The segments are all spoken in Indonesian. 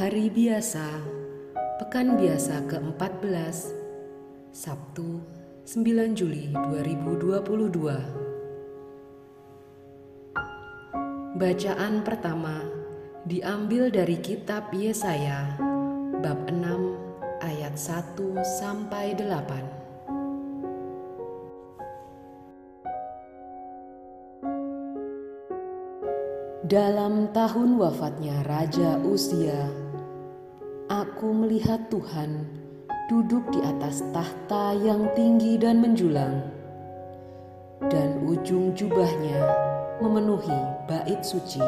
Hari biasa, pekan biasa ke-14, Sabtu 9 Juli 2022. Bacaan pertama diambil dari kitab Yesaya bab 6 ayat 1 sampai 8. Dalam tahun wafatnya Raja Usia, aku melihat Tuhan duduk di atas tahta yang tinggi dan menjulang, dan ujung jubahnya memenuhi bait suci.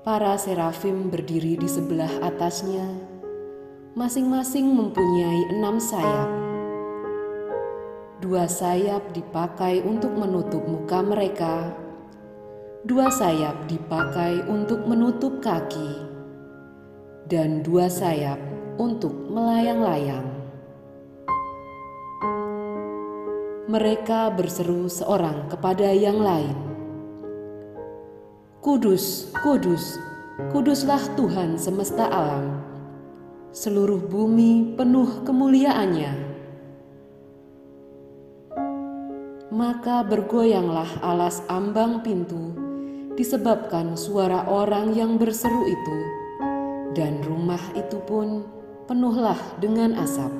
Para serafim berdiri di sebelah atasnya, masing-masing mempunyai enam sayap. Dua sayap dipakai untuk menutup muka mereka, dua sayap dipakai untuk menutup kaki, dan dua sayap untuk melayang-layang. Mereka berseru seorang kepada yang lain, "Kudus, kudus, kuduslah Tuhan semesta alam, seluruh bumi penuh kemuliaannya." maka bergoyanglah alas ambang pintu disebabkan suara orang yang berseru itu, dan rumah itu pun penuhlah dengan asap.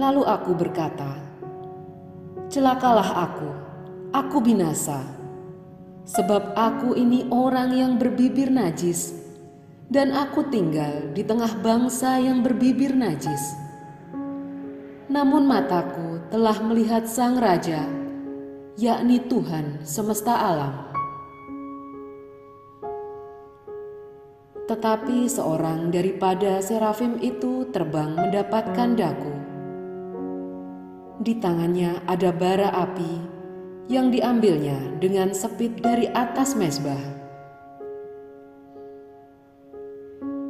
Lalu aku berkata, "Celakalah aku, aku binasa, sebab aku ini orang yang berbibir najis, dan aku tinggal di tengah bangsa yang berbibir najis." Namun mataku telah melihat Sang Raja, yakni Tuhan semesta alam. Tetapi seorang daripada serafim itu terbang mendapatkan daku. Di tangannya ada bara api yang diambilnya dengan sepit dari atas mesbah.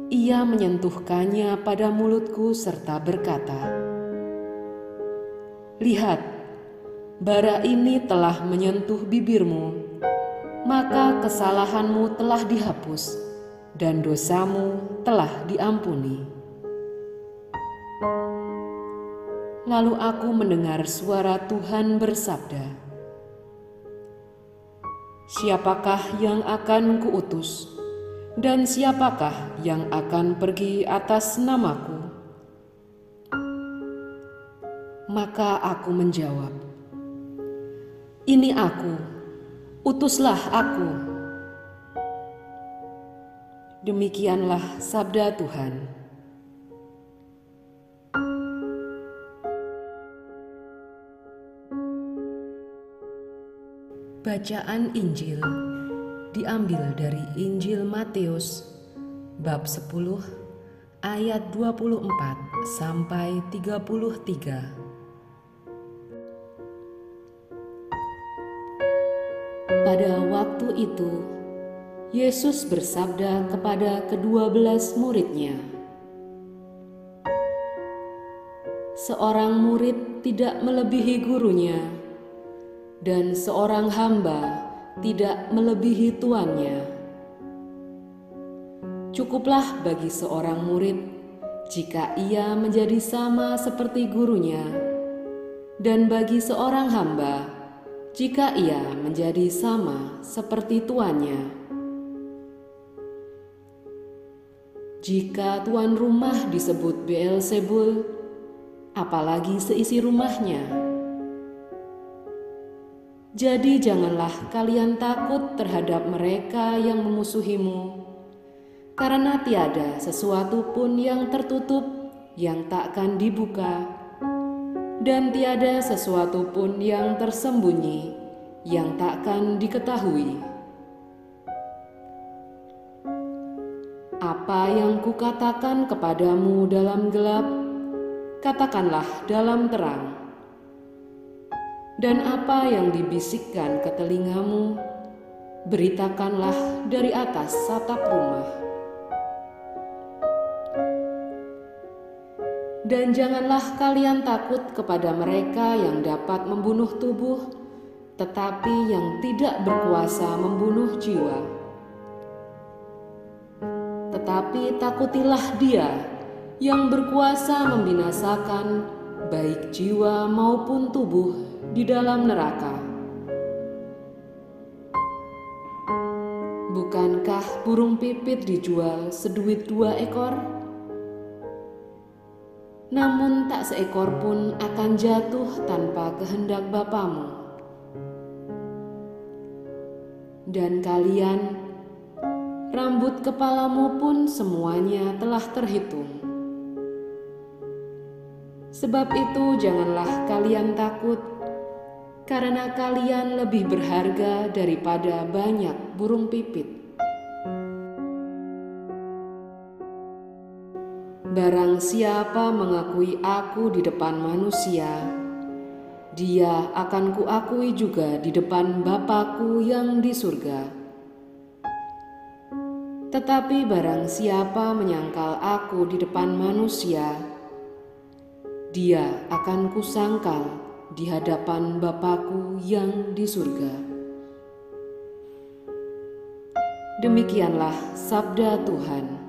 Ia menyentuhkannya pada mulutku serta berkata, Lihat, bara ini telah menyentuh bibirmu, maka kesalahanmu telah dihapus dan dosamu telah diampuni. Lalu aku mendengar suara Tuhan bersabda, Siapakah yang akan kuutus, dan siapakah yang akan pergi atas namaku? Maka aku menjawab, "Ini aku, utuslah aku." Demikianlah sabda Tuhan. Bacaan Injil diambil dari Injil Matius bab 10 ayat 24 sampai 33. Pada waktu itu, Yesus bersabda kepada kedua belas muridnya, "Seorang murid tidak melebihi gurunya, dan seorang hamba tidak melebihi tuannya. Cukuplah bagi seorang murid jika ia menjadi sama seperti gurunya, dan bagi seorang hamba." jika ia menjadi sama seperti tuannya. Jika tuan rumah disebut Beelzebul, apalagi seisi rumahnya. Jadi janganlah kalian takut terhadap mereka yang memusuhimu, karena tiada sesuatu pun yang tertutup yang takkan dibuka dan tiada sesuatu pun yang tersembunyi yang takkan diketahui. Apa yang kukatakan kepadamu dalam gelap, katakanlah dalam terang. Dan apa yang dibisikkan ke telingamu, beritakanlah dari atas satap rumah. Dan janganlah kalian takut kepada mereka yang dapat membunuh tubuh, tetapi yang tidak berkuasa membunuh jiwa. Tetapi takutilah Dia yang berkuasa membinasakan baik jiwa maupun tubuh di dalam neraka. Bukankah burung pipit dijual seduit dua ekor? Namun tak seekor pun akan jatuh tanpa kehendak Bapamu. Dan kalian, rambut kepalamu pun semuanya telah terhitung. Sebab itu janganlah kalian takut, karena kalian lebih berharga daripada banyak burung pipit. Barang siapa mengakui aku di depan manusia, dia akan kuakui juga di depan Bapakku yang di surga. Tetapi barang siapa menyangkal aku di depan manusia, dia akan kusangkal di hadapan Bapakku yang di surga. Demikianlah sabda Tuhan.